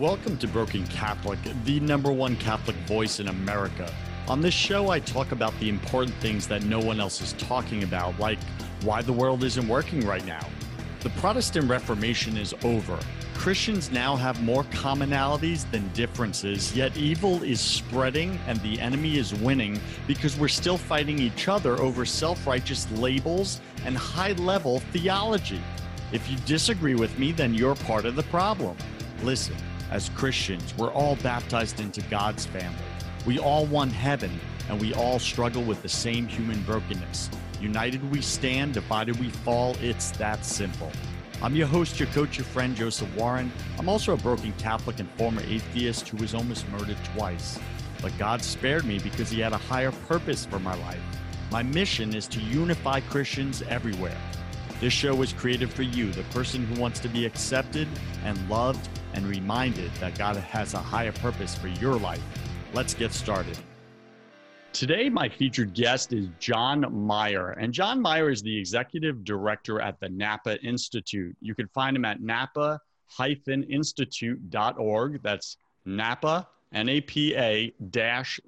Welcome to Broken Catholic, the number one Catholic voice in America. On this show, I talk about the important things that no one else is talking about, like why the world isn't working right now. The Protestant Reformation is over. Christians now have more commonalities than differences, yet evil is spreading and the enemy is winning because we're still fighting each other over self righteous labels and high level theology. If you disagree with me, then you're part of the problem. Listen. As Christians, we're all baptized into God's family. We all want heaven, and we all struggle with the same human brokenness. United we stand, divided we fall. It's that simple. I'm your host, your coach, your friend, Joseph Warren. I'm also a broken Catholic and former atheist who was almost murdered twice. But God spared me because He had a higher purpose for my life. My mission is to unify Christians everywhere. This show was created for you, the person who wants to be accepted and loved and reminded that God has a higher purpose for your life. Let's get started. Today, my featured guest is John Meyer. And John Meyer is the executive director at the Napa Institute. You can find him at napa institute.org. That's Napa, N A P A dash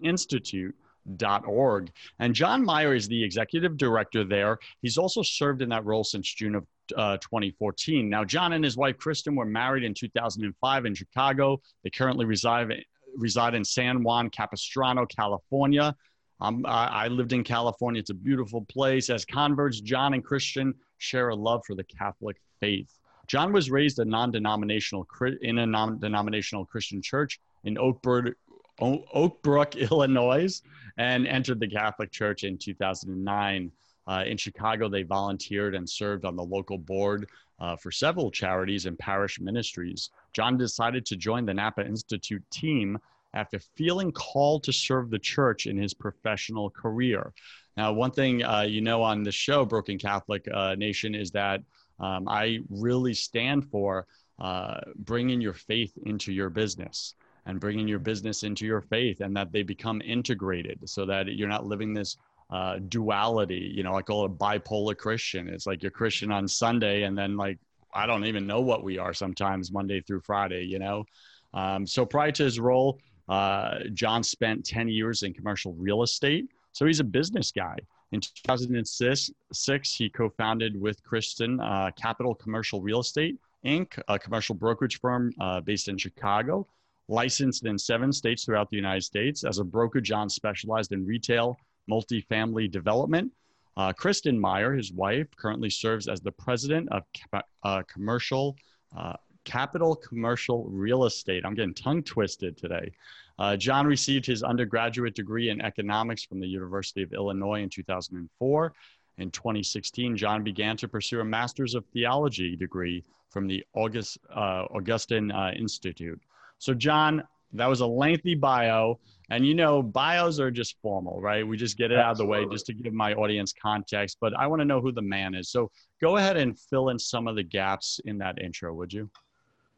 institute.org. And John Meyer is the executive director there. He's also served in that role since June of uh, 2014. Now, John and his wife Kristen were married in 2005 in Chicago. They currently reside reside in San Juan Capistrano, California. Um, I, I lived in California. It's a beautiful place. As converts, John and Kristen share a love for the Catholic faith. John was raised a non-denominational in a non-denominational Christian church in Oakbrook, Oak Brook, Illinois, and entered the Catholic Church in 2009. Uh, in Chicago, they volunteered and served on the local board uh, for several charities and parish ministries. John decided to join the Napa Institute team after feeling called to serve the church in his professional career. Now, one thing uh, you know on the show, Broken Catholic uh, Nation, is that um, I really stand for uh, bringing your faith into your business and bringing your business into your faith and that they become integrated so that you're not living this uh, duality. You know, I call it bipolar Christian. It's like you're Christian on Sunday, and then like I don't even know what we are sometimes Monday through Friday. You know, um, so prior to his role, uh, John spent ten years in commercial real estate. So he's a business guy. In 2006, he co-founded with Kristen uh, Capital Commercial Real Estate Inc., a commercial brokerage firm uh, based in Chicago, licensed in seven states throughout the United States. As a broker, John specialized in retail multifamily development. Uh, Kristen Meyer, his wife, currently serves as the president of uh, commercial uh, Capital Commercial Real Estate. I'm getting tongue twisted today. Uh, John received his undergraduate degree in economics from the University of Illinois in 2004. In 2016, John began to pursue a master's of theology degree from the August, uh, Augustine uh, Institute. So, John, that was a lengthy bio. And you know, bios are just formal, right? We just get it Absolutely. out of the way just to give my audience context. But I want to know who the man is. So go ahead and fill in some of the gaps in that intro, would you?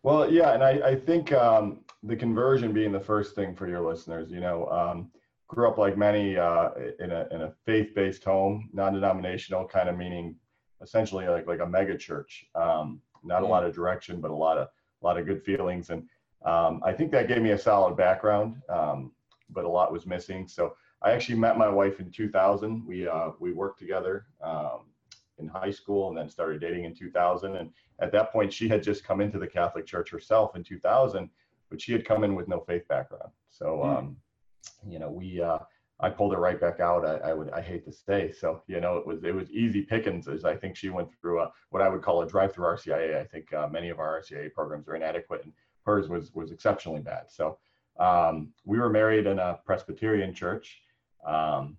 Well, yeah, and I, I think um, the conversion being the first thing for your listeners, you know, um, grew up like many uh, in a in a faith-based home, non-denominational, kind of meaning essentially like like a mega church. Um, not a mm. lot of direction, but a lot of a lot of good feelings, and um, I think that gave me a solid background, um, but a lot was missing. So I actually met my wife in 2000. We uh, we worked together um, in high school and then started dating in 2000. And at that point, she had just come into the Catholic Church herself in 2000, but she had come in with no faith background. So mm. you know, we uh, I pulled her right back out. I, I, would I hate to say so. You know, it was it was easy pickings as I think she went through a, what I would call a drive-through RCIA. I think uh, many of our RCIA programs are inadequate and hers was was exceptionally bad. So um, we were married in a Presbyterian church. Um,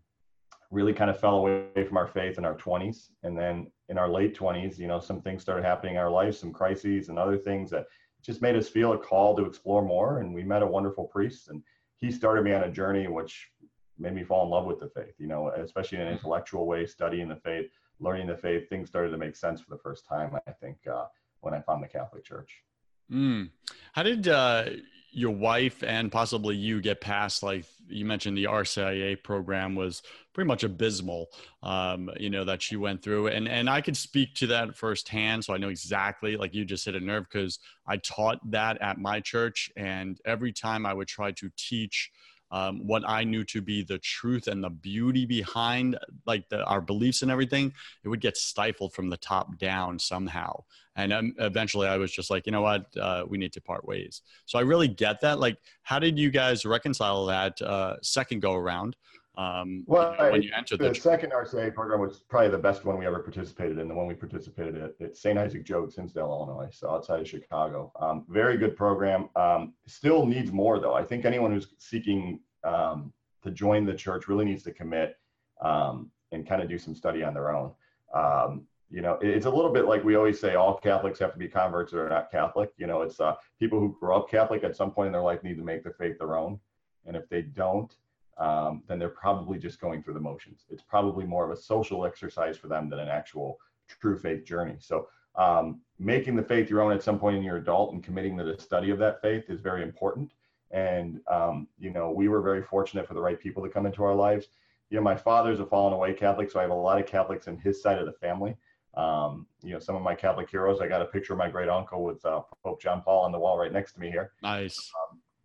really kind of fell away from our faith in our 20s, and then in our late 20s, you know, some things started happening in our life, some crises and other things that just made us feel a call to explore more. And we met a wonderful priest, and he started me on a journey which made me fall in love with the faith. You know, especially in an intellectual way, studying the faith, learning the faith, things started to make sense for the first time. I think uh, when I found the Catholic Church. Mm. How did uh, your wife and possibly you get past like you mentioned the RCIA program was pretty much abysmal, um, you know, that she went through. And, and I could speak to that firsthand. So I know exactly, like you just hit a nerve because I taught that at my church. And every time I would try to teach um, what I knew to be the truth and the beauty behind like the, our beliefs and everything, it would get stifled from the top down somehow. And um, eventually I was just like, you know what, uh, we need to part ways. So I really get that. Like, how did you guys reconcile that uh, second go around? Um, well, when you entered the, the second RCIA program was probably the best one we ever participated in. The one we participated at, at St. Isaac Jogues, Hinsdale, Illinois, so outside of Chicago. Um, very good program. Um, still needs more though. I think anyone who's seeking um, to join the church really needs to commit um, and kind of do some study on their own. Um, you know, it's a little bit like we always say all Catholics have to be converts or not Catholic. You know, it's uh, people who grow up Catholic at some point in their life need to make their faith their own. And if they don't, um, then they're probably just going through the motions. It's probably more of a social exercise for them than an actual true faith journey. So um, making the faith your own at some point in your adult and committing to the study of that faith is very important. And, um, you know, we were very fortunate for the right people to come into our lives. You know, my father's a fallen away Catholic, so I have a lot of Catholics in his side of the family. Um, you know, some of my Catholic heroes, I got a picture of my great uncle with uh, Pope John Paul on the wall right next to me here. Nice.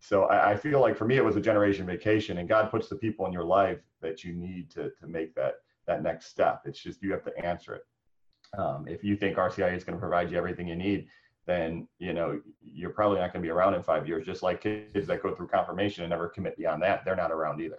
So I, I, feel like for me, it was a generation vacation and God puts the people in your life that you need to, to make that, that next step. It's just, you have to answer it. Um, if you think RCIA is going to provide you everything you need, then you know you're probably not going to be around in five years. Just like kids that go through confirmation and never commit beyond that, they're not around either.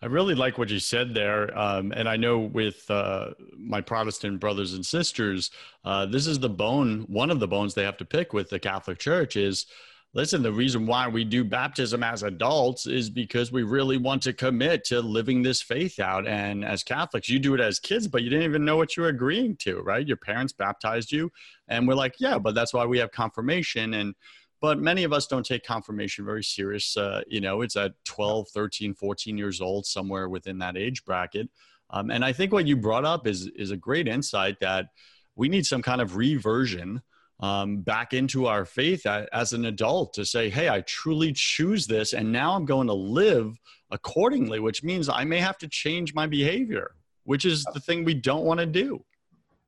I really like what you said there, um, and I know with uh, my Protestant brothers and sisters, uh, this is the bone. One of the bones they have to pick with the Catholic Church is listen, the reason why we do baptism as adults is because we really want to commit to living this faith out. And as Catholics, you do it as kids, but you didn't even know what you were agreeing to, right? Your parents baptized you. And we're like, yeah, but that's why we have confirmation. And, but many of us don't take confirmation very serious. Uh, you know, it's at 12, 13, 14 years old, somewhere within that age bracket. Um, and I think what you brought up is, is a great insight that we need some kind of reversion um, back into our faith as an adult to say, hey, I truly choose this, and now I'm going to live accordingly, which means I may have to change my behavior, which is the thing we don't want to do.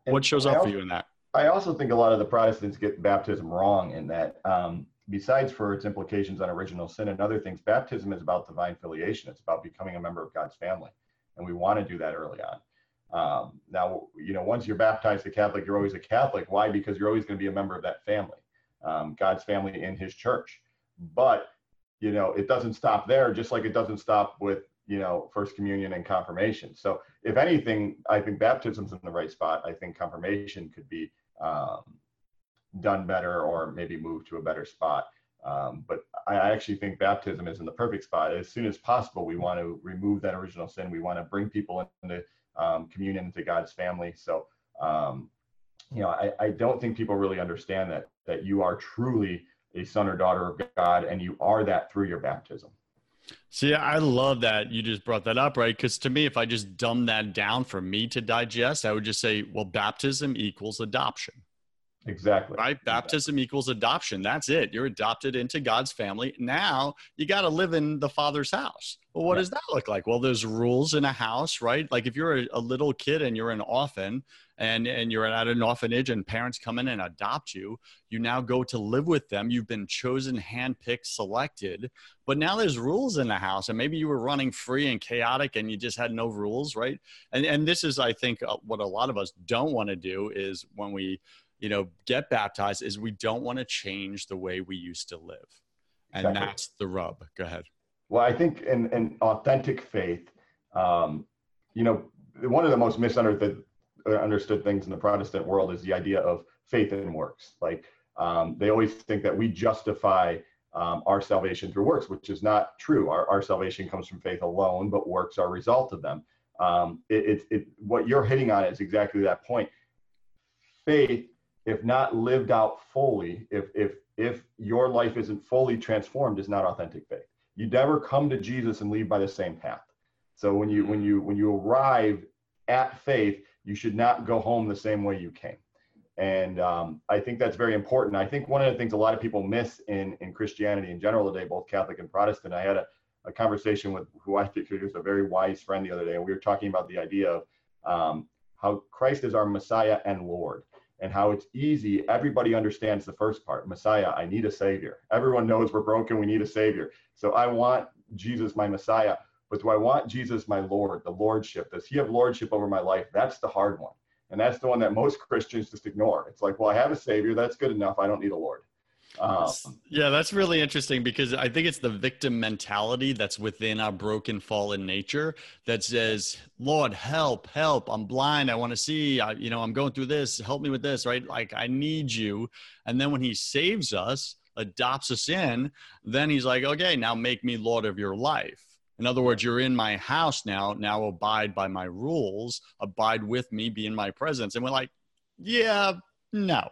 And what shows up also, for you in that? I also think a lot of the Protestants get baptism wrong in that, um, besides for its implications on original sin and other things, baptism is about divine filiation. It's about becoming a member of God's family. And we want to do that early on. Um, now, you know, once you're baptized a Catholic, you're always a Catholic. Why? Because you're always going to be a member of that family, um, God's family in His church. But you know, it doesn't stop there. Just like it doesn't stop with you know First Communion and confirmation. So, if anything, I think baptism's in the right spot. I think confirmation could be um, done better, or maybe moved to a better spot. Um, but I actually think baptism is in the perfect spot. As soon as possible, we want to remove that original sin. We want to bring people into um, communion into God's family. So, um, you know, I, I don't think people really understand that that you are truly a son or daughter of God, and you are that through your baptism. See, I love that you just brought that up, right? Because to me, if I just dumb that down for me to digest, I would just say, well, baptism equals adoption. Exactly. Right? Baptism exactly. equals adoption. That's it. You're adopted into God's family. Now you got to live in the Father's house. Well, what yeah. does that look like? Well, there's rules in a house, right? Like if you're a, a, little kid and you're an orphan and, and you're at an orphanage and parents come in and adopt you, you now go to live with them. You've been chosen, handpicked, selected. But now there's rules in the house. And maybe you were running free and chaotic and you just had no rules, right? And, and this is, I think, uh, what a lot of us don't want to do is when we – you know, get baptized is we don't want to change the way we used to live. And exactly. that's the rub. Go ahead. Well, I think in, in authentic faith, um, you know, one of the most misunderstood understood things in the Protestant world is the idea of faith and works. Like um, they always think that we justify um, our salvation through works, which is not true. Our, our salvation comes from faith alone, but works are a result of them. Um, it, it, it, what you're hitting on is exactly that point. Faith if not lived out fully, if if if your life isn't fully transformed, is not authentic faith. You never come to Jesus and leave by the same path. So when you when you when you arrive at faith, you should not go home the same way you came. And um, I think that's very important. I think one of the things a lot of people miss in in Christianity in general today, both Catholic and Protestant. I had a, a conversation with who I think is a very wise friend the other day, and we were talking about the idea of um, how Christ is our Messiah and Lord, and how it's easy. Everybody understands the first part Messiah, I need a Savior. Everyone knows we're broken, we need a Savior. So I want Jesus, my Messiah, but do I want Jesus, my Lord, the Lordship? Does He have Lordship over my life? That's the hard one. And that's the one that most Christians just ignore. It's like, well, I have a Savior, that's good enough. I don't need a Lord. Um, yeah, that's really interesting because I think it's the victim mentality that's within our broken, fallen nature that says, "Lord, help, help! I'm blind. I want to see. I, you know, I'm going through this. Help me with this, right? Like I need you." And then when He saves us, adopts us in, then He's like, "Okay, now make me Lord of your life." In other words, you're in my house now. Now abide by my rules. Abide with me. Be in my presence. And we're like, "Yeah, no."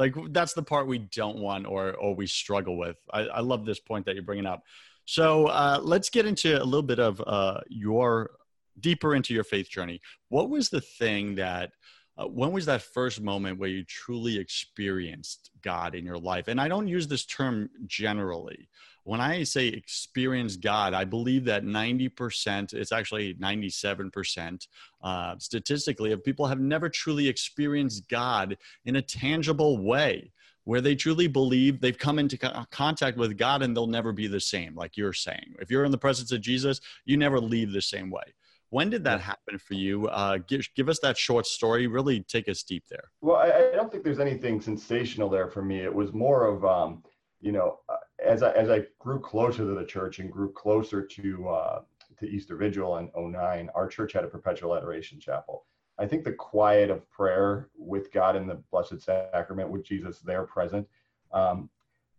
Like that's the part we don't want or or we struggle with. I, I love this point that you're bringing up. So uh, let's get into a little bit of uh, your deeper into your faith journey. What was the thing that uh, when was that first moment where you truly experienced god in your life and i don't use this term generally when I say experience God, I believe that 90%, it's actually 97% uh, statistically, of people have never truly experienced God in a tangible way where they truly believe they've come into contact with God and they'll never be the same, like you're saying. If you're in the presence of Jesus, you never leave the same way. When did that happen for you? Uh, give, give us that short story. Really take us deep there. Well, I, I, don't think there's anything sensational there for me. It was more of, um, you know, uh, as I, as I grew closer to the church and grew closer to uh, to Easter Vigil in 09, our church had a perpetual adoration chapel. I think the quiet of prayer with God in the Blessed Sacrament, with Jesus there present, um,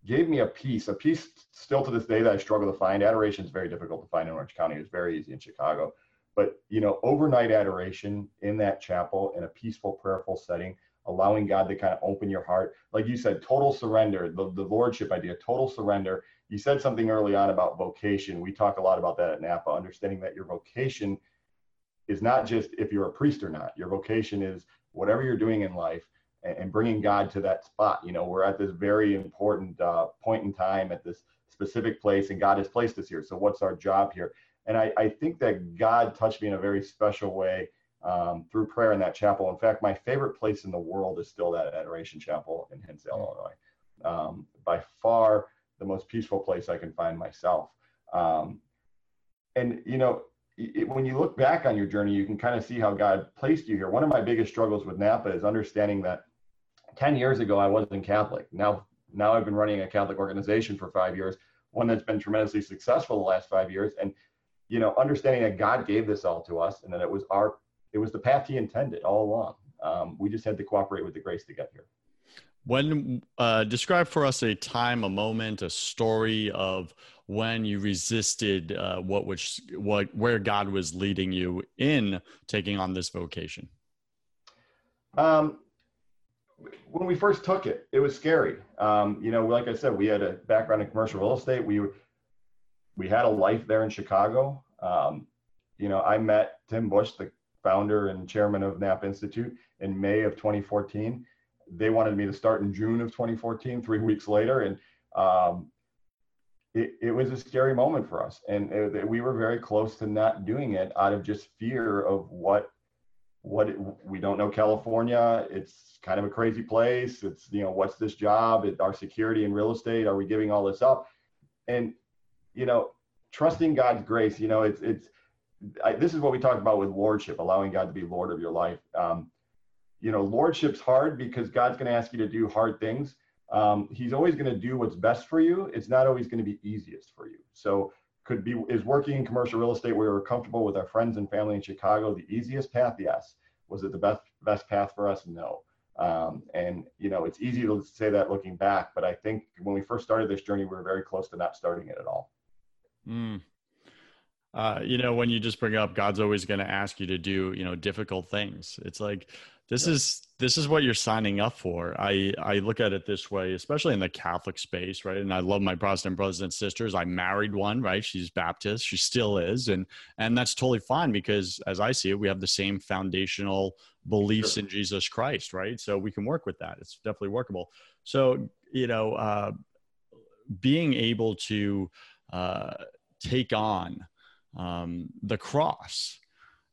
gave me a peace, a peace still to this day that I struggle to find. Adoration is very difficult to find in Orange County. It's very easy in Chicago. But, you know, overnight adoration in that chapel in a peaceful, prayerful setting allowing God to kind of open your heart. Like you said, total surrender, the, the lordship idea, total surrender. You said something early on about vocation. We talk a lot about that at Napa, understanding that your vocation is not just if you're a priest or not. Your vocation is whatever you're doing in life and, and bringing God to that spot. You know, we're at this very important uh, point in time at this specific place, and God has placed us here. So, what's our job here? And I, I think that God touched me in a very special way um, through prayer in that chapel. In fact, my favorite place in the world is still that Adoration Chapel in Hinsdale, mm. Illinois. Um, by far the most peaceful place I can find myself. Um, and, you know, it, when you look back on your journey, you can kind of see how God placed you here. One of my biggest struggles with Napa is understanding that 10 years ago I wasn't Catholic. Now, now I've been running a Catholic organization for five years, one that's been tremendously successful the last five years. And, you know, understanding that God gave this all to us and that it was our it was the path he intended all along. Um, we just had to cooperate with the grace to get here. When uh, describe for us a time, a moment, a story of when you resisted uh, what which what where God was leading you in taking on this vocation. Um, when we first took it, it was scary. Um, you know, like I said, we had a background in commercial real estate. We we had a life there in Chicago. Um, you know, I met Tim Busch, the founder and chairman of Napa Institute in May of 2014. They wanted me to start in June of 2014, three weeks later. And um, it, it was a scary moment for us. And it, we were very close to not doing it out of just fear of what, what it, we don't know California. It's kind of a crazy place. It's, you know, what's this job? It, our security in real estate. Are we giving all this up? And, you know, trusting God's grace, you know, it's, it's, I, this is what we talked about with lordship, allowing God to be Lord of your life. Um, you know, lordship's hard because God's going to ask you to do hard things. Um, he's always going to do what's best for you. It's not always going to be easiest for you. So, could be is working in commercial real estate where we're comfortable with our friends and family in Chicago the easiest path? Yes. Was it the best best path for us? No. Um, and you know, it's easy to say that looking back, but I think when we first started this journey, we were very close to not starting it at all. Mm, uh, you know, when you just bring up God's always going to ask you to do, you know, difficult things. It's like this yeah. is this is what you're signing up for. I I look at it this way, especially in the Catholic space, right? And I love my Protestant brothers and sisters. I married one, right? She's Baptist, she still is, and and that's totally fine because as I see it, we have the same foundational beliefs sure. in Jesus Christ, right? So we can work with that. It's definitely workable. So you know, uh, being able to uh, take on um, the cross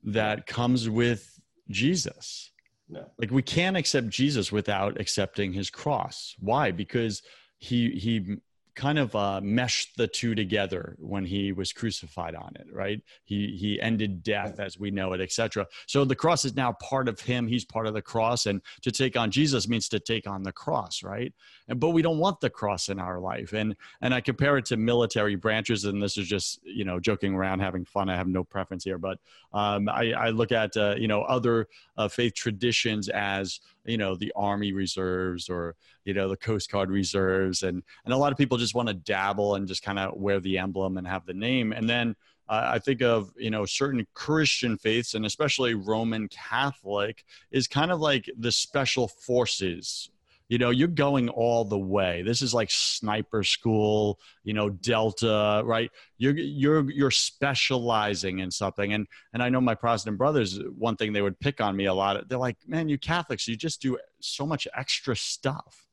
that comes with Jesus. No. Like we can't accept Jesus without accepting his cross. Why? Because he he kind of uh, meshed the two together when he was crucified on it right? He he ended death as we know it etc so the cross is now part of him. He's part of the cross. And to take on jesus means to take on the cross right? And but we don't want the cross in our life. And and i compare it to military branches. And this is just you know joking around having fun. I have no preference here. But um, I, I look at uh, you know other uh, faith traditions as you know the army reserves or you know the coast guard reserves and and a lot of people just want to dabble and just kind of wear the emblem and have the name. And then uh, i think of you know certain christian faiths and especially roman catholic is kind of like the special forces you know you're going all the way. This is like sniper school you know delta right? You're you're you're specializing in something. And and i know my protestant brothers one thing they would pick on me a lot they're like man you catholics you just do so much extra stuff.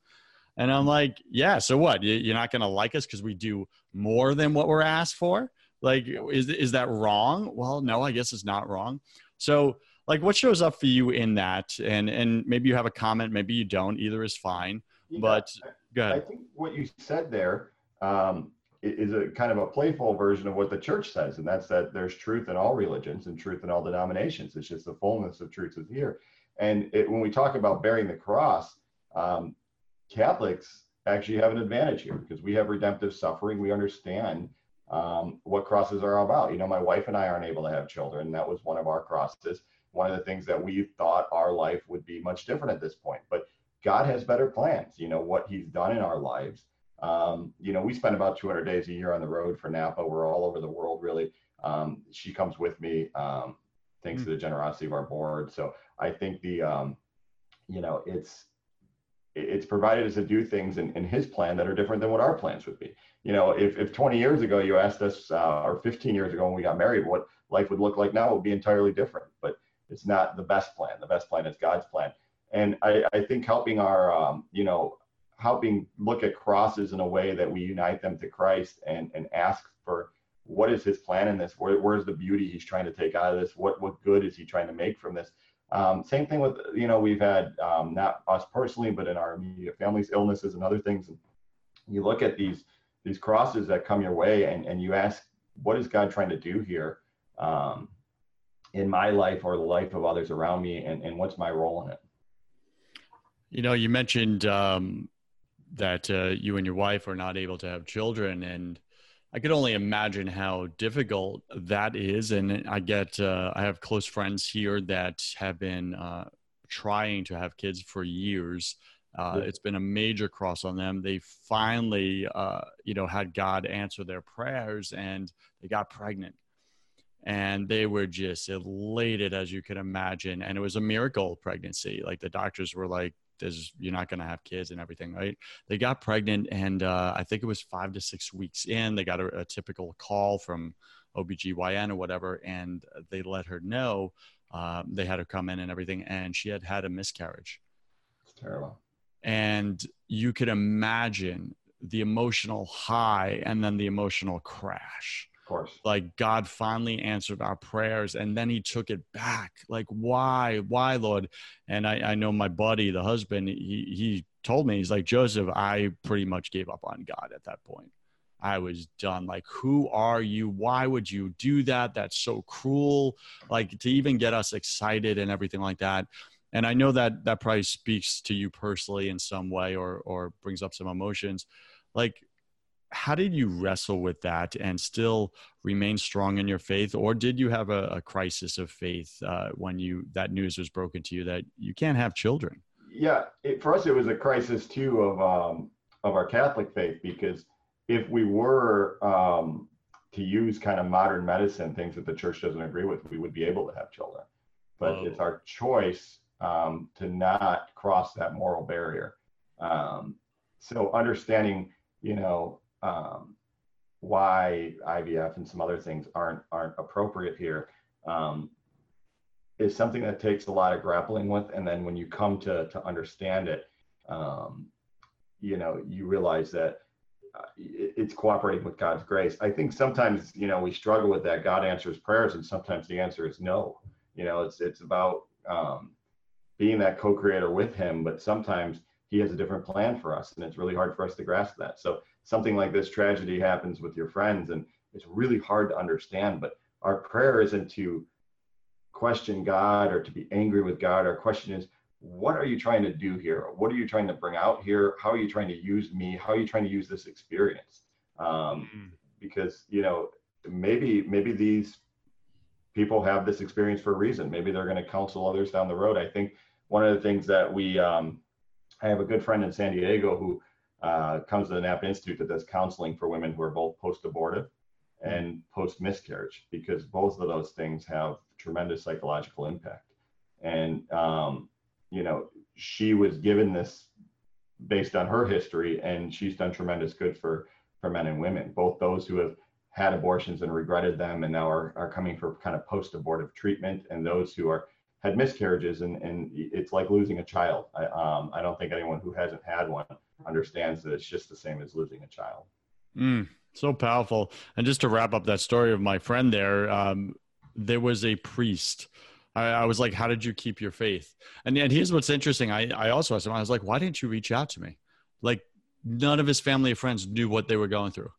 And i'm like yeah so what? You're not going to like us because we do more than what we're asked for? Like is is that wrong? Well no i guess it's not wrong. So like what shows up for you in that? And and maybe you have a comment maybe you don't either is fine yeah, but go ahead. i think what you said there um, is a kind of a playful version of what the church says and that's that there's truth in all religions and truth in all denominations. It's just the fullness of truth is here. And it, when we talk about bearing the cross um, catholics actually have an advantage here because we have redemptive suffering. We understand um, what crosses are about. You know my wife and i aren't able to have children. That was one of our crosses one of the things that we thought our life would be much different at this point. But God has better plans. You know what He's done in our lives. Um, you know, we spend about 200 days a year on the road for Napa. We're all over the world, really. Um, she comes with me, um, thanks mm-hmm. to the generosity of our board. So I think the, um, you know, it's it's provided us to do things in, in his plan that are different than what our plans would be. You know, if, if 20 years ago you asked us, uh, or 15 years ago when we got married, what life would look like now, it would be entirely different. But it's not the best plan. The best plan is God's plan. And I, I think helping our, um, you know, helping look at crosses in a way that we unite them to Christ and, and ask for what is his plan in this? Where, where's the beauty he's trying to take out of this? What, what good is he trying to make from this? Um, same thing with, you know, we've had um, not us personally, but in our immediate families, illnesses and other things. You look at these, these crosses that come your way and, and you ask, what is God trying to do here? Um, in my life or the life of others around me and, and what's my role in it? You know you mentioned um, that uh, you and your wife are not able to have children and i could only imagine how difficult that is and i get uh, i have close friends here that have been uh, trying to have kids for years. Uh, it's been a major cross on them. They finally, uh, you know, had God answer their prayers, and they got pregnant and they were just elated as you can imagine and it was a miracle pregnancy. Like the doctors were like "This you're not going to have kids and everything right? They got pregnant and uh, i think it was five to six weeks in they got a, a typical call from obgyn or whatever and they let her know uh, they had her come in and everything and she had had a miscarriage. It's terrible. And you could imagine the emotional high and then the emotional crash of course. Like God finally answered our prayers and then he took it back. Like, why? Why, Lord? And I, I know my buddy, the husband, he, he told me, he's like, Joseph, I pretty much gave up on God at that point. I was done. Like, who are you? Why would you do that? That's so cruel. Like, to even get us excited and everything like that. And I know that that probably speaks to you personally in some way or, or brings up some emotions. Like, how did you wrestle with that and still remain strong in your faith? Or did you have a, a crisis of faith uh, when you that news was broken to you that you can't have children? Yeah it, for us it was a crisis too of um, of our catholic faith because if we were um, to use kind of modern medicine things that the church doesn't agree with we would be able to have children. But oh. it's our choice um, to not cross that moral barrier. Um, so understanding you know um, why IVF and some other things aren't aren't appropriate here um, is something that takes a lot of grappling with, and then when you come to to understand it, um, you know, you realize that uh, it's cooperating with God's grace. I think sometimes, you know, we struggle with that. God answers prayers, and sometimes the answer is no. You know, it's it's about um, being that co-creator with Him, but sometimes He has a different plan for us, and it's really hard for us to grasp that. So something like this tragedy happens with your friends, and it's really hard to understand. But our prayer isn't to question God or to be angry with God. Our question is, what are you trying to do here? What are you trying to bring out here? How are you trying to use me? How are you trying to use this experience? Um, mm. Because you know, maybe maybe these people have this experience for a reason. Maybe they're going to counsel others down the road. I think one of the things that we, um, I have a good friend in San Diego who uh, comes to the Napa Institute that does counseling for women who are both post-abortive and post-miscarriage, because both of those things have tremendous psychological impact. And um, you know, she was given this based on her history, and she's done tremendous good for for men and women, both those who have had abortions and regretted them and now are, are coming for kind of post-abortive treatment, and those who are had miscarriages and, and it's like losing a child. I, um, I don't think anyone who hasn't had one understands that it's just the same as losing a child. Mm, so powerful. And just to wrap up that story of my friend there, um, there was a priest I, I, was like, how did you keep your faith? And, and here's what's interesting. I, I also asked him, I was like, why didn't you reach out to me? Like none of his family or friends knew what they were going through.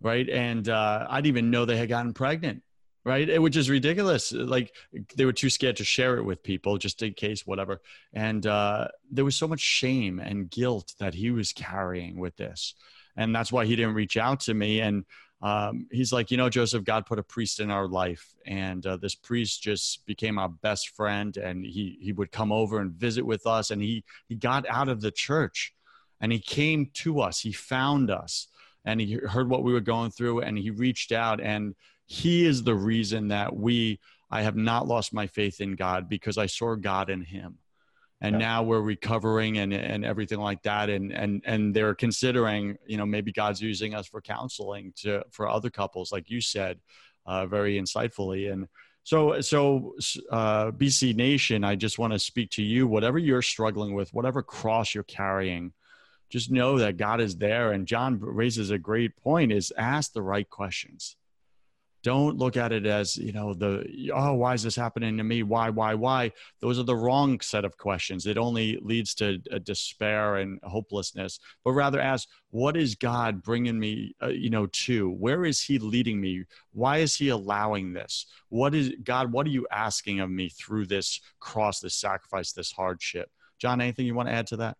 Right. And uh, I didn't even know they had gotten pregnant. Right. Which is ridiculous. Like they were too scared to share it with people just in case, whatever. And uh, there was so much shame and guilt that he was carrying with this. And that's why he didn't reach out to me. And um, he's like, you know, Joseph, God put a priest in our life, and uh, this priest just became our best friend, and he he would come over and visit with us, and he he got out of the church, and he came to us, he found us, and he heard what we were going through, and he reached out, and he is the reason that we I have not lost my faith in God because I saw God in him. And yeah. now we're recovering and and everything like that. And and and they're considering you know maybe god's using us for counseling to for other couples like you said uh, very insightfully. And so so uh, bc nation i just want to speak to you. Whatever you're struggling with whatever cross you're carrying just know that god is there. And john raises a great point is ask the right questions don't look at it as you know the oh why is this happening to me? Why why why? Those are the wrong set of questions. It only leads to despair and hopelessness but rather ask what is god bringing me uh, you know to? Where is he leading me? Why is he allowing this? What is god what are you asking of me through this cross this sacrifice this hardship? John anything you want to add to that?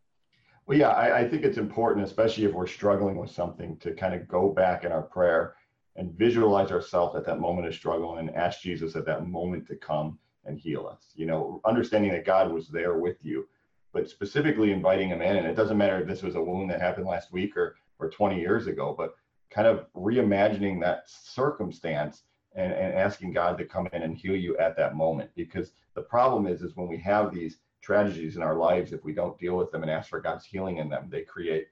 Well yeah I, I think it's important especially if we're struggling with something to kind of go back in our prayer and visualize ourselves at that moment of struggle and ask Jesus at that moment to come and heal us. You know, understanding that God was there with you, but specifically inviting him in. And it doesn't matter if this was a wound that happened last week or or 20 years ago, but kind of reimagining that circumstance and, and asking God to come in and heal you at that moment. Because the problem is, is when we have these tragedies in our lives, if we don't deal with them and ask for God's healing in them, they create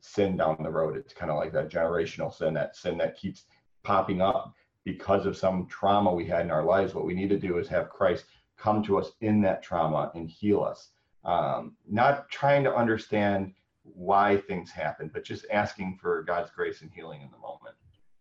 sin down the road. It's kind of like that generational sin, that sin that keeps popping up because of some trauma we had in our lives. What we need to do is have Christ come to us in that trauma and heal us. Um, not trying to understand why things happen, but just asking for God's grace and healing in the moment.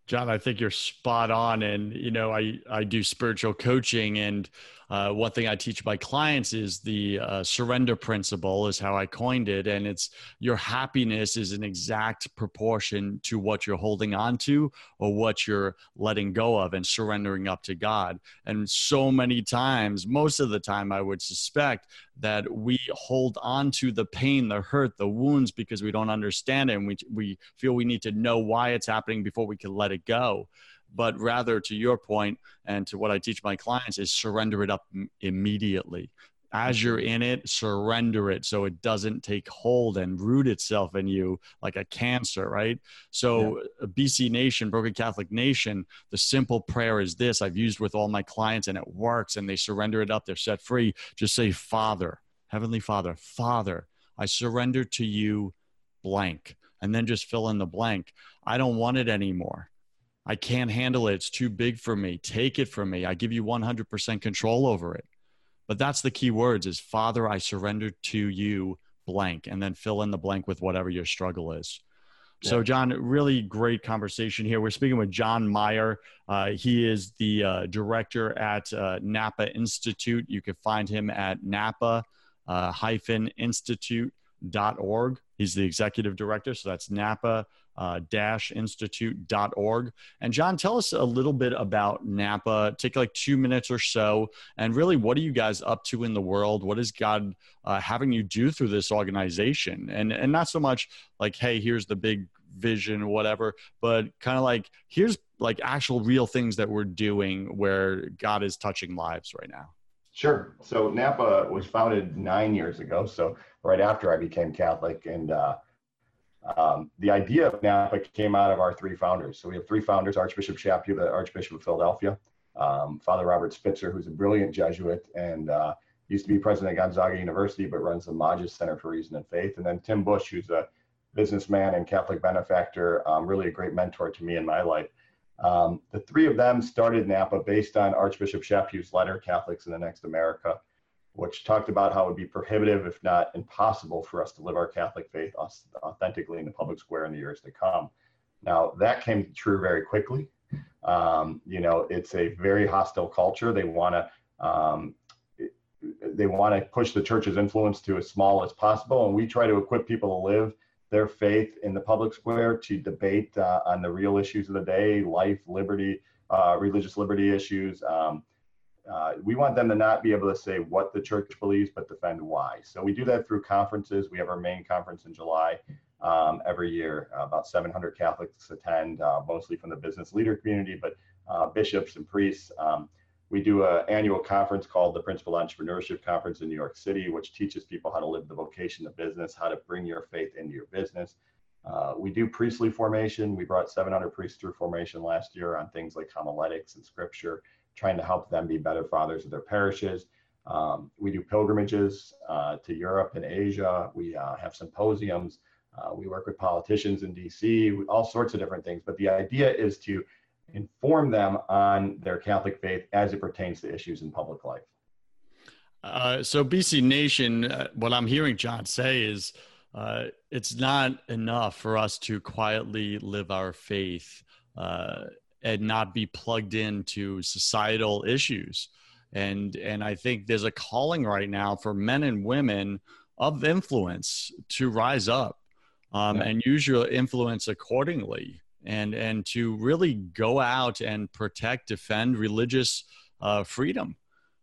John, I think you're spot on. And, you know, I, I do spiritual coaching. And uh, one thing I teach my clients is the uh, surrender principle, is how I coined it. And it's your happiness is an exact proportion to what you're holding on to or what you're letting go of and surrendering up to God. And so many times, most of the time, I would suspect that we hold on to the pain, the hurt, the wounds because we don't understand it. And we, we feel we need to know why it's happening before we can let it go but rather to your point and to what I teach my clients is surrender it up immediately. As you're mm-hmm. in it, surrender it so it doesn't take hold and root itself in you like a cancer, right? So, yeah. Uh, BC Nation, Broken Catholic Nation, the simple prayer is this I've used with all my clients and it works and they surrender it up, they're set free. Just say, Father, Heavenly Father, Father, I surrender to you blank. And then just fill in the blank. I don't want it anymore. I can't handle it. It's too big for me. Take it from me. I give you 100% control over it. But that's the key words is Father, I surrender to you blank and then fill in the blank with whatever your struggle is. So, John, really great conversation here. We're speaking with John Meyer. Uh, he is the uh, director at uh, Napa Institute. You can find him at Napa uh, Institute.org. He's the executive director. So that's Napa uh. And John, tell us a little bit about Napa. Take like two minutes or so. And really, what are you guys up to in the world? What is God uh, having you do through this organization? And, and not so much like, hey, here's the big vision or whatever, but kind of like, here's like actual real things that we're doing where God is touching lives right now. Sure. So Napa was founded nine years ago. So right after I became Catholic, and uh, um, the idea of Napa came out of our three founders. So we have three founders: Archbishop Chaput, the Archbishop of Philadelphia, um, Father Robert Spitzer, who's a brilliant Jesuit and uh, used to be president of Gonzaga University, but runs the Magis Center for Reason and Faith, and then Tim Busch, who's a businessman and Catholic benefactor, um, really a great mentor to me in my life. Um, the three of them started Napa based on Archbishop Chaput's letter, Catholics in the Next America, which talked about how it would be prohibitive, if not impossible, for us to live our Catholic faith authentically in the public square in the years to come. Now, that came true very quickly. Um, you know, it's a very hostile culture. They want to um, they want to push the church's influence to as small as possible, and we try to equip people to live their faith in the public square to debate uh, on the real issues of the day life, liberty, uh, religious liberty issues. Um, uh, we want them to not be able to say what the church believes, but defend why. So we do that through conferences. We have our main conference in July um, every year. Uh, about 700 Catholics attend, uh, mostly from the business leader community, but uh, bishops and priests. Um, we do an annual conference called the Principled Entrepreneurship Conference in New York City, which teaches people how to live the vocation of business, how to bring your faith into your business. Uh, we do priestly formation. We brought 700 priests through formation last year on things like homiletics and scripture, trying to help them be better fathers of their parishes. Um, we do pilgrimages uh, to Europe and Asia. We uh, have symposiums. Uh, we work with politicians in DC, all sorts of different things. But the idea is to inform them on their Catholic faith as it pertains to issues in public life. Uh, so, BC Nation, uh, what I'm hearing John say is uh, it's not enough for us to quietly live our faith and not be plugged into societal issues. And, and I think there's a calling right now for men and women of influence to rise up um, yeah. and use your influence accordingly and and to really go out and protect defend religious uh, freedom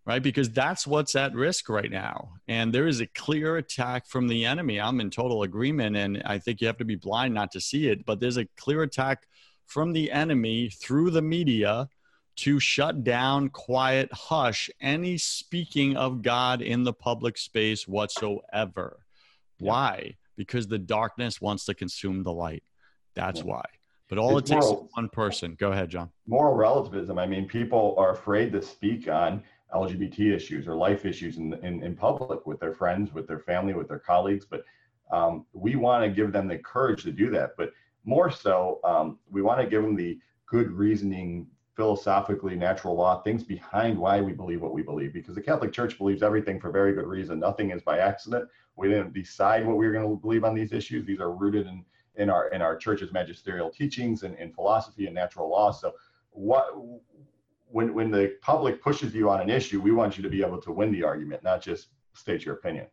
right because that's what's at risk right now and there is a clear attack from the enemy i'm in total agreement and i think you have to be blind not to see it but there's a clear attack from the enemy through the media to shut down quiet hush any speaking of god in the public space whatsoever yeah. why because the darkness wants to consume the light that's yeah. why but all it's it takes moral, is one person. Go ahead, John. Moral relativism. I mean, people are afraid to speak on LGBT issues or life issues in, in, in public with their friends, with their family, with their colleagues. But um, we want to give them the courage to do that. But more so, um, we want to give them the good reasoning, philosophically, natural law, things behind why we believe what we believe. Because the Catholic Church believes everything for very good reason. Nothing is by accident. We didn't decide what we were going to believe on these issues. These are rooted in in our in our church's magisterial teachings and in philosophy and natural law. So what when when the public pushes you on an issue, we want you to be able to win the argument, not just state your opinion.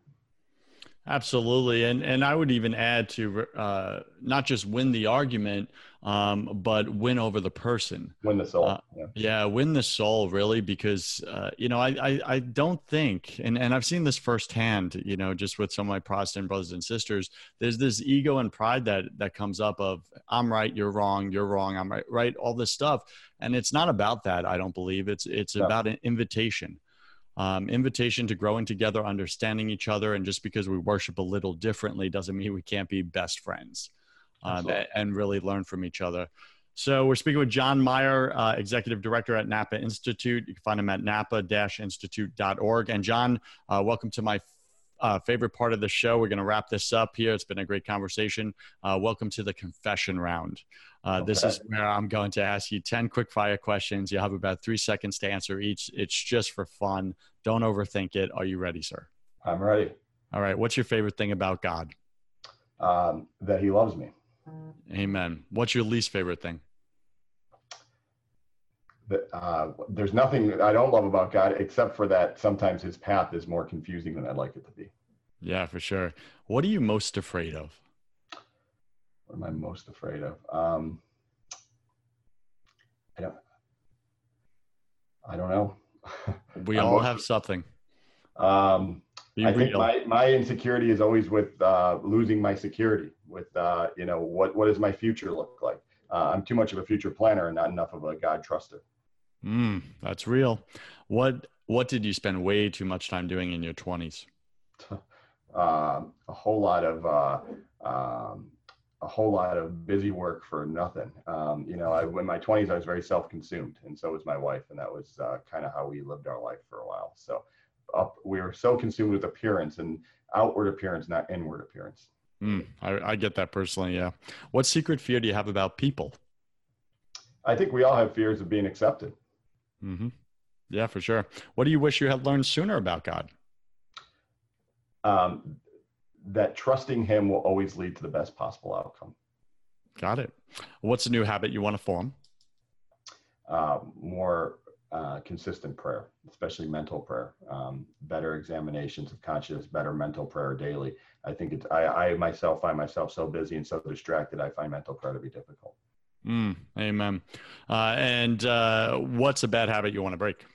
Absolutely, and and I would even add to uh, not just win the argument, um, but win over the person. Win the soul. Uh, yeah. yeah. win the soul really, because uh, you know I, I I don't think, and and I've seen this firsthand, you know, just with some of my Protestant brothers and sisters. There's this ego and pride that that comes up of I'm right, you're wrong, you're wrong, I'm right, right, all this stuff, and it's not about that. I don't believe it's it's about an invitation um, invitation to growing together, understanding each other. And just because we worship a little differently doesn't mean we can't be best friends um, and really learn from each other. So we're speaking with John Meyer, uh, Executive Director at Napa Institute. You can find him at napa-institute.org. And John, uh, welcome to my uh, favorite part of the show. We're going to wrap this up here. It's been a great conversation. Uh, welcome to the confession round. Uh, okay. This is where I'm going to ask you 10 quick fire questions. You have about three seconds to answer each. It's just for fun. Don't overthink it. Are you ready, sir? I'm ready. All right. What's your favorite thing about God? Um, that he loves me. Amen. What's your least favorite thing? That, uh, there's nothing I don't love about God except for that sometimes his path is more confusing than I'd like it to be. Yeah, for sure. What are you most afraid of? What am I most afraid of? Um, I don't. I don't know. We all have something. Um, I think my, my insecurity is always with uh, losing my security. With uh, you know what what does my future look like? Uh, I'm too much of a future planner and not enough of a God truster. Mm, that's real. What What did you spend way too much time doing in your twenties? Um, a whole lot of uh, um, a whole lot of busy work for nothing. Um, you know, I, in my 20s, I was very self-consumed, and so was my wife, and that was uh, kind of how we lived our life for a while. So, up, we were so consumed with appearance and outward appearance, not inward appearance. Mm, I, I get that personally. Yeah. What secret fear do you have about people? I think we all have fears of being accepted. hmm Yeah, for sure. What do you wish you had learned sooner about God? Um, that trusting Him will always lead to the best possible outcome. Got it. What's a new habit you want to form? Uh, more uh, consistent prayer, especially mental prayer, um, better examinations of conscience, better mental prayer daily. I think it's, I, I myself find myself so busy and so distracted, I find mental prayer to be difficult. Mm, amen. Uh, and uh, what's a bad habit you want to break?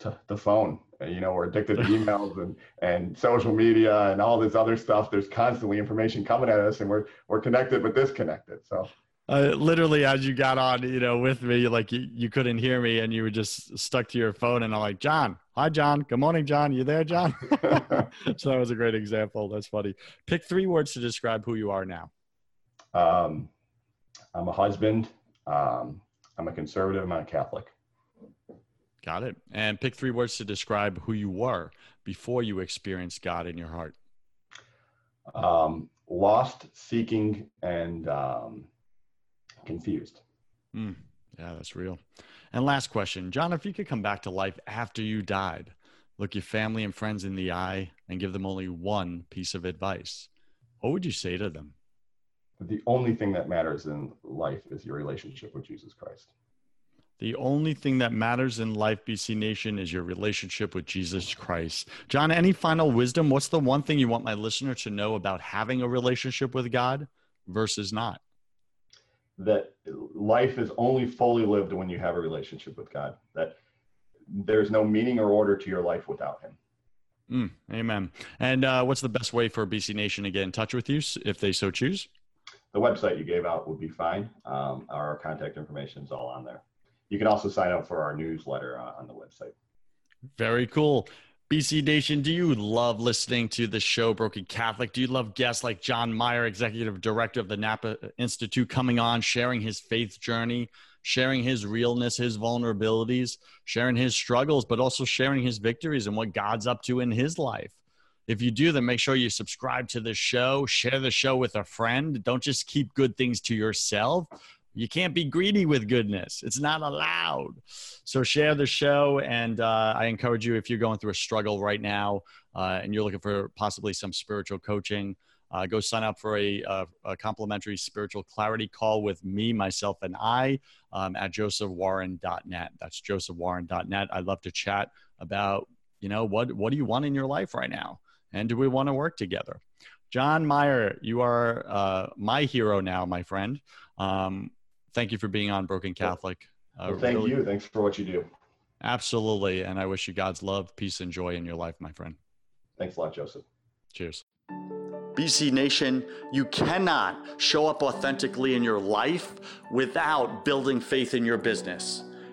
To the phone, you know, we're addicted to emails and, and social media and all this other stuff. There's constantly information coming at us and we're, we're connected, but disconnected. So Uh, literally, as you got on, you know, with me, like you, you couldn't hear me and you were just stuck to your phone. And I'm like, John, hi, John. Good morning, John. You there, John? so that was a great example. That's funny. Pick three words to describe who you are now. um, I'm a husband. Um, I'm a conservative. I'm a Catholic. Got it. And pick three words to describe who you were before you experienced God in your heart. um, lost, seeking, and um, confused. Mm, yeah, that's real. And last question, John, if you could come back to life after you died, look your family and friends in the eye and give them only one piece of advice, what would you say to them? The only thing that matters in life is your relationship with Jesus Christ. The only thing that matters in life, BC Nation, is your relationship with Jesus Christ. John, any final wisdom? What's the one thing you want my listener to know about having a relationship with God versus not? That life is only fully lived when you have a relationship with God. That there's no meaning or order to your life without Him. Mm, amen. And uh, what's the best way for BC Nation to get in touch with you if they so choose? The website you gave out would be fine. Um, our contact information is all on there. You can also sign up for our newsletter uh, on the website. Very cool. BC Nation, do you love listening to the show Broken Catholic? Do you love guests like John Meyer, Executive Director of the Napa Institute, coming on, sharing his faith journey, sharing his realness, his vulnerabilities, sharing his struggles, but also sharing his victories and what God's up to in his life? If you do, then make sure you subscribe to the show, share the show with a friend. Don't just keep good things to yourself. You can't be greedy with goodness. It's not allowed. So share the show. And uh, I encourage you, if you're going through a struggle right now uh, and you're looking for possibly some spiritual coaching, uh, go sign up for a, a, complimentary spiritual clarity call with me, myself, and I um, at josephwarren.net. That's josephwarren.net. I'd love to chat about, you know, what, what do you want in your life right now? And do we want to work together? John Meyer, you are uh, my hero now, my friend. Um, thank you for being on Broken Catholic. Uh, thank really, you. Thanks for what you do. Absolutely. And I wish you God's love, peace, and joy in your life, my friend. Thanks a lot, Joseph. Cheers. BC Nation, you cannot show up authentically in your life without building faith in your business.